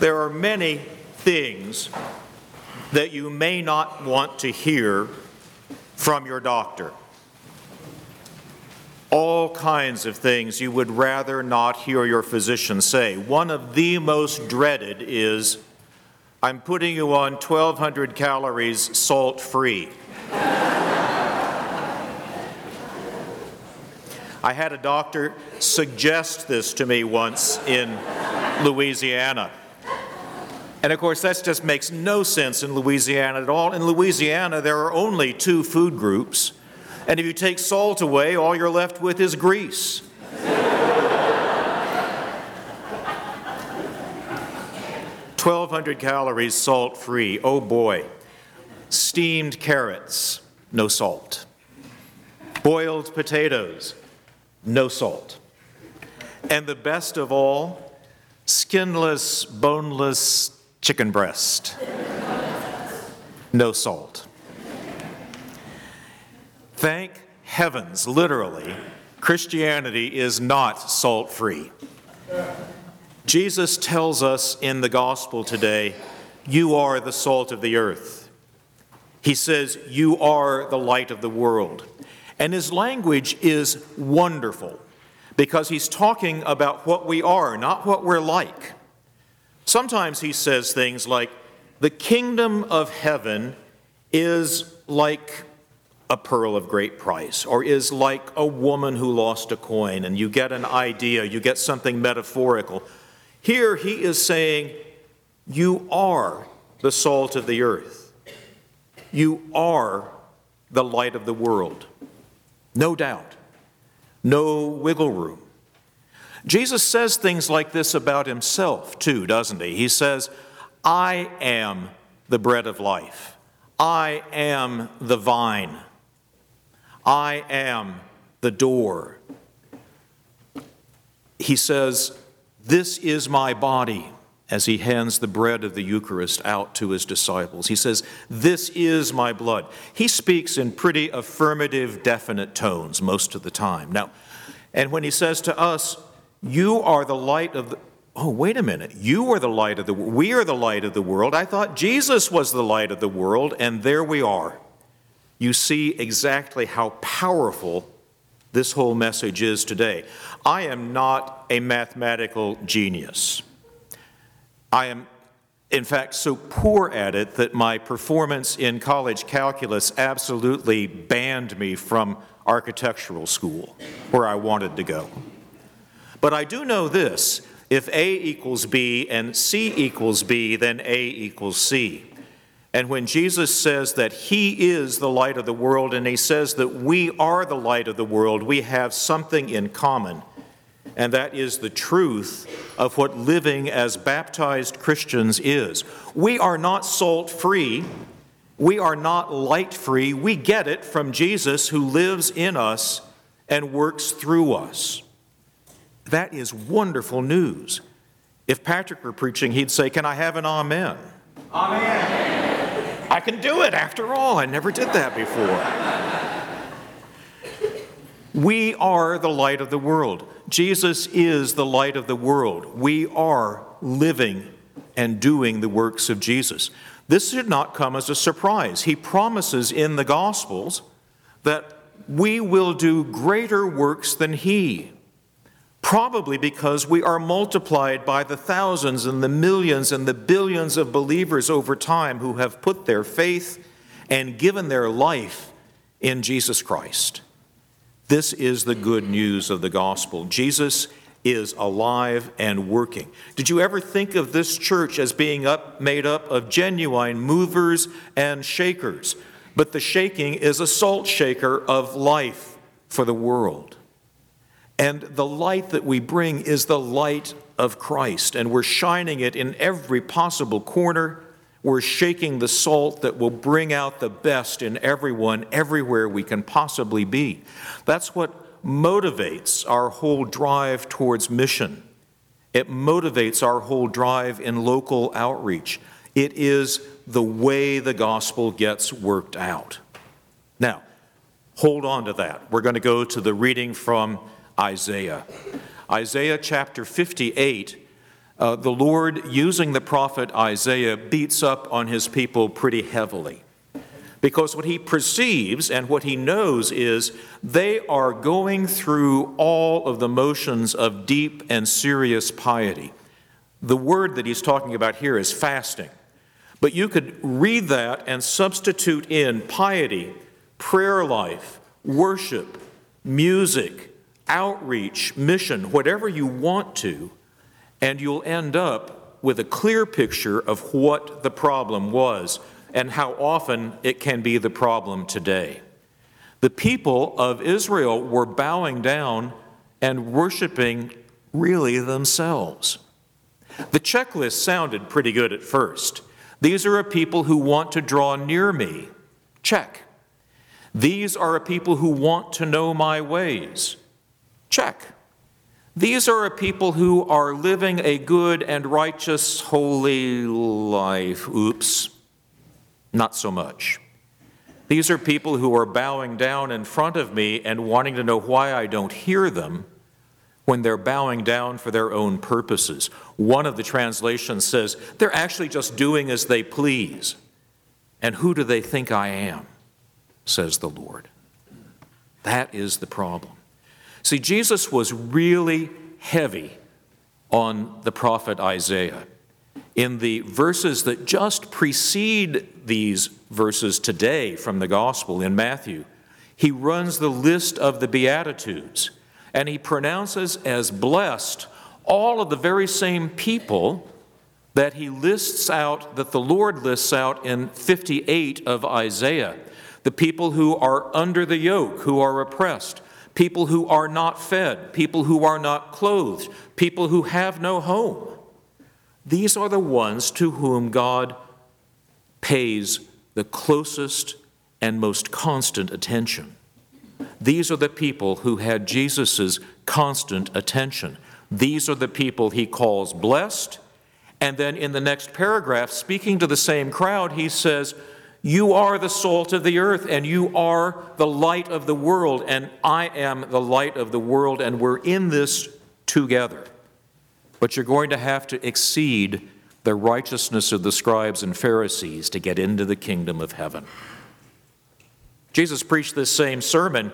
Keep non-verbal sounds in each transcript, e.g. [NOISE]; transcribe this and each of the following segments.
There are many things that you may not want to hear from your doctor. All kinds of things you would rather not hear your physician say. One of the most dreaded is, I'm putting you on 1,200 calories salt free. I had a doctor suggest this to me once in Louisiana. And of course, that just makes no sense in Louisiana at all. In Louisiana, there are only two food groups. And if you take salt away, all you're left with is grease. [LAUGHS] Twelve hundred calories salt free. Oh boy. Steamed carrots, no salt. Boiled potatoes, no salt. And the best of all, skinless, boneless chicken breast, no salt. Thank heavens, literally, Christianity is not salt free. Jesus tells us in the gospel today, You are the salt of the earth. He says, You are the light of the world. And his language is wonderful because he's talking about what we are, not what we're like. Sometimes he says things like, The kingdom of heaven is like a pearl of great price, or is like a woman who lost a coin, and you get an idea, you get something metaphorical. Here he is saying, You are the salt of the earth. You are the light of the world. No doubt. No wiggle room. Jesus says things like this about himself, too, doesn't he? He says, I am the bread of life. I am the vine. I am the door. He says, This is my body, as he hands the bread of the Eucharist out to his disciples. He says, This is my blood. He speaks in pretty affirmative, definite tones most of the time. Now, and when he says to us, You are the light of the Oh, wait a minute. You are the light of the. We are the light of the world. I thought Jesus was the light of the world, and there we are. You see exactly how powerful this whole message is today. I am not a mathematical genius. I am, in fact, so poor at it that my performance in college calculus absolutely banned me from architectural school, where I wanted to go. But I do know this if A equals B and C equals B, then A equals C. And when Jesus says that He is the light of the world and He says that we are the light of the world, we have something in common and that is the truth of what living as baptized Christians is. We are not salt free, we are not light free. We get it from Jesus who lives in us and works through us. That is wonderful news. If Patrick were preaching, he'd say, Can I have an amen? Amen. I can do it after all. I never did that before. We are the light of the world. Jesus is the light of the world. We are living and doing the works of Jesus. This should not come as a surprise. He promises in the Gospels that we will do greater works than He. Probably because we are multiplied by the thousands and the millions and the billions of believers over time who have put their faith and given their life in Jesus Christ. This is the good news of the gospel. Jesus is alive and working. Did you ever think of this church as being up, made up of genuine movers and shakers? But the shaking is a salt shaker of life for the world. And the light that we bring is the light of Christ, and we're shining it in every possible corner we're shaking the salt that will bring out the best in everyone, everywhere we can possibly be. That's what motivates our whole drive towards mission. It motivates our whole drive in local outreach. It is the way the gospel gets worked out. Now, hold on to that. We're going to go to the reading from Isaiah. Isaiah chapter 58 uh, the Lord, using the prophet Isaiah, beats up on his people pretty heavily. Because what he perceives and what he knows is they are going through all of the motions of deep and serious piety. The word that he's talking about here is fasting. But you could read that and substitute in piety, prayer life, worship, music, outreach, mission, whatever you want to, and you'll end up with a clear picture of what the problem was and how often it can be the problem today. The people of Israel were bowing down and worshiping really themselves. The checklist sounded pretty good at first. These are a people who want to draw near me. Check. These are a people who want to know my ways. Check. These are a people who are living a good and righteous, holy life. Oops, not so much. These are people who are bowing down in front of me and wanting to know why I don't hear them when they're bowing down for their own purposes. One of the translations says they're actually just doing as they please. And who do they think I am? says the Lord. That is the problem. See, Jesus was really heavy on the prophet Isaiah. In the verses that just precede these verses today from the gospel in Matthew, he runs the list of the Beatitudes and he pronounces as blessed all of the very same people that he lists out, that the Lord lists out in 58 of Isaiah. The people who are under the yoke, who are oppressed, people who are not fed, people who are not clothed, people who have no home. These are the ones to whom God pays the closest and most constant attention. These are the people who had Jesus' constant attention. These are the people he calls blessed. And then in the next paragraph, speaking to the same crowd, he says, you are the salt of the earth, and you are the light of the world, and I am the light of the world, and we're in this together. But you're going to have to exceed the righteousness of the scribes and Pharisees to get into the kingdom of heaven. Jesus preached this same sermon,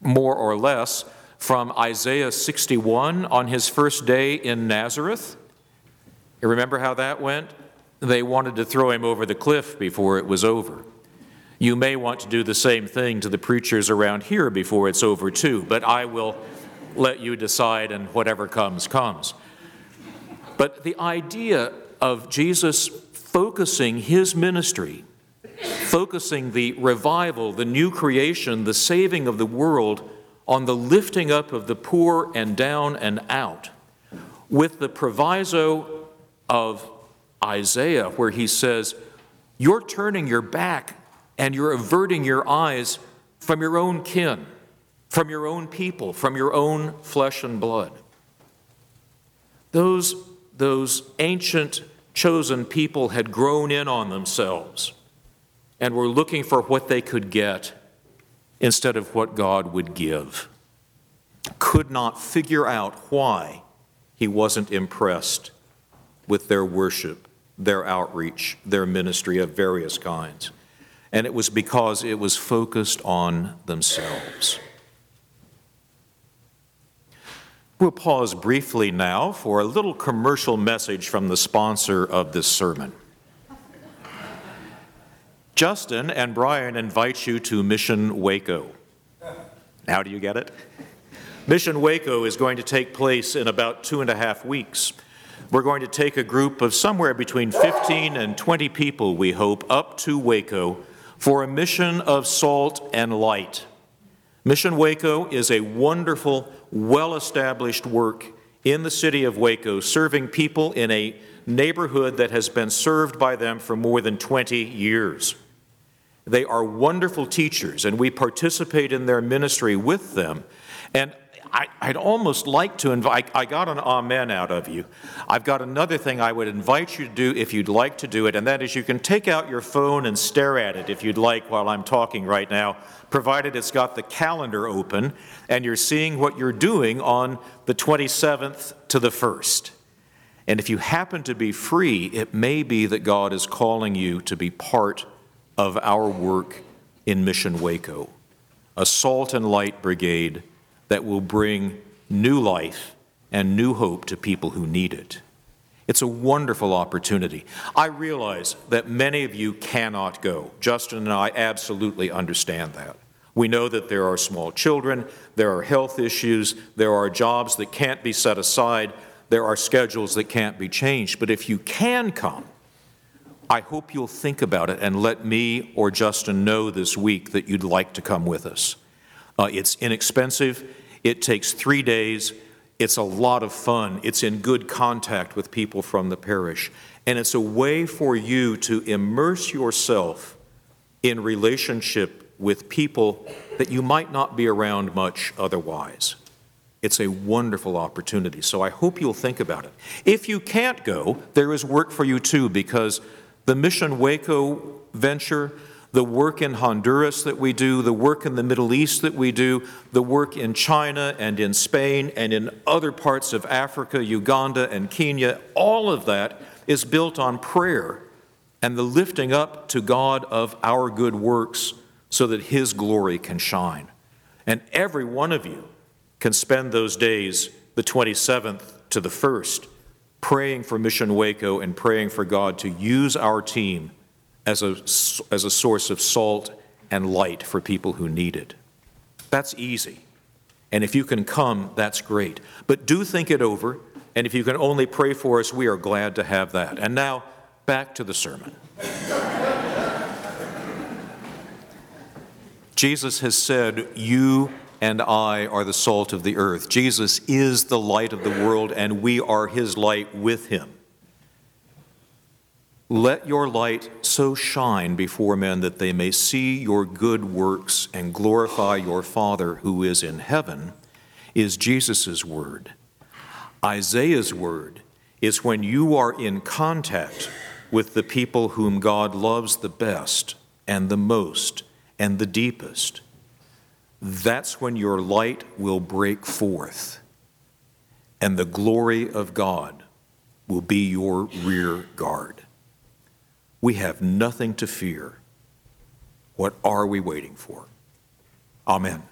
more or less, from Isaiah 61 on his first day in Nazareth. You remember how that went? They wanted to throw him over the cliff before it was over. You may want to do the same thing to the preachers around here before it's over, too, but I will let you decide, and whatever comes, comes. But the idea of Jesus focusing his ministry, focusing the revival, the new creation, the saving of the world on the lifting up of the poor and down and out, with the proviso of Isaiah, where he says, You're turning your back and you're averting your eyes from your own kin, from your own people, from your own flesh and blood. Those, those ancient chosen people had grown in on themselves and were looking for what they could get instead of what God would give. Could not figure out why he wasn't impressed with their worship their outreach, their ministry of various kinds. And it was because it was focused on themselves. We'll pause briefly now for a little commercial message from the sponsor of this sermon. Justin and Brien invite you to Mission Waco. How do you get it? Mission Waco is going to take place in about two and a half weeks. We're going to take a group of somewhere between 15 and 20 people, we hope, up to Waco for a mission of salt and light. Mission Waco is a wonderful, well established work in the city of Waco, serving people in a neighborhood that has been served by them for more than 20 years. They are wonderful teachers, and we participate in their ministry with them. And I, would almost like to invite, I got an amen out of you. I've got another thing I would invite you to do if you'd like to do it, and that is you can take out your phone and stare at it if you'd like while I'm talking right now, provided it's got the calendar open and you're seeing what you're doing on the 27th to the 1st. And if you happen to be free, it may be that God is calling you to be part of our work in Mission Waco, a salt and light brigade that will bring new life and new hope to people who need it. It's a wonderful opportunity. I realize that many of you cannot go. Justin and I absolutely understand that. We know that there are small children, there are health issues, there are jobs that can't be set aside, there are schedules that can't be changed. But if you can come, I hope you'll think about it and let me or Justin know this week that you'd like to come with us. Uh, it's inexpensive, it takes three days. It's a lot of fun. It's in good contact with people from the parish. And it's a way for you to immerse yourself in relationship with people that you might not be around much otherwise. It's a wonderful opportunity. So I hope you'll think about it. If you can't go, there is work for you too, because the Mission Waco venture the work in Honduras that we do, the work in the Middle East that we do, the work in China and in Spain and in other parts of Africa, Uganda and Kenya, all of that is built on prayer and the lifting up to God of our good works so that His glory can shine. And every one of you can spend those days, the 27th to the 1st, praying for Mission Waco and praying for God to use our team as a, as a source of salt and light for people who need it. That's easy. And if you can come, that's great. But do think it over. And if you can only pray for us, we are glad to have that. And now, back to the sermon. Jesus has said, You and I are the salt of the earth. Jesus is the light of the world, and we are his light with him. Let your light so shine before men that they may see your good works and glorify your Father who is in heaven, is Jesus' word. Isaiah's word is when you are in contact with the people whom God loves the best and the most and the deepest. That's when your light will break forth, and the glory of God will be your rear guard. We have nothing to fear. What are we waiting for? Amen.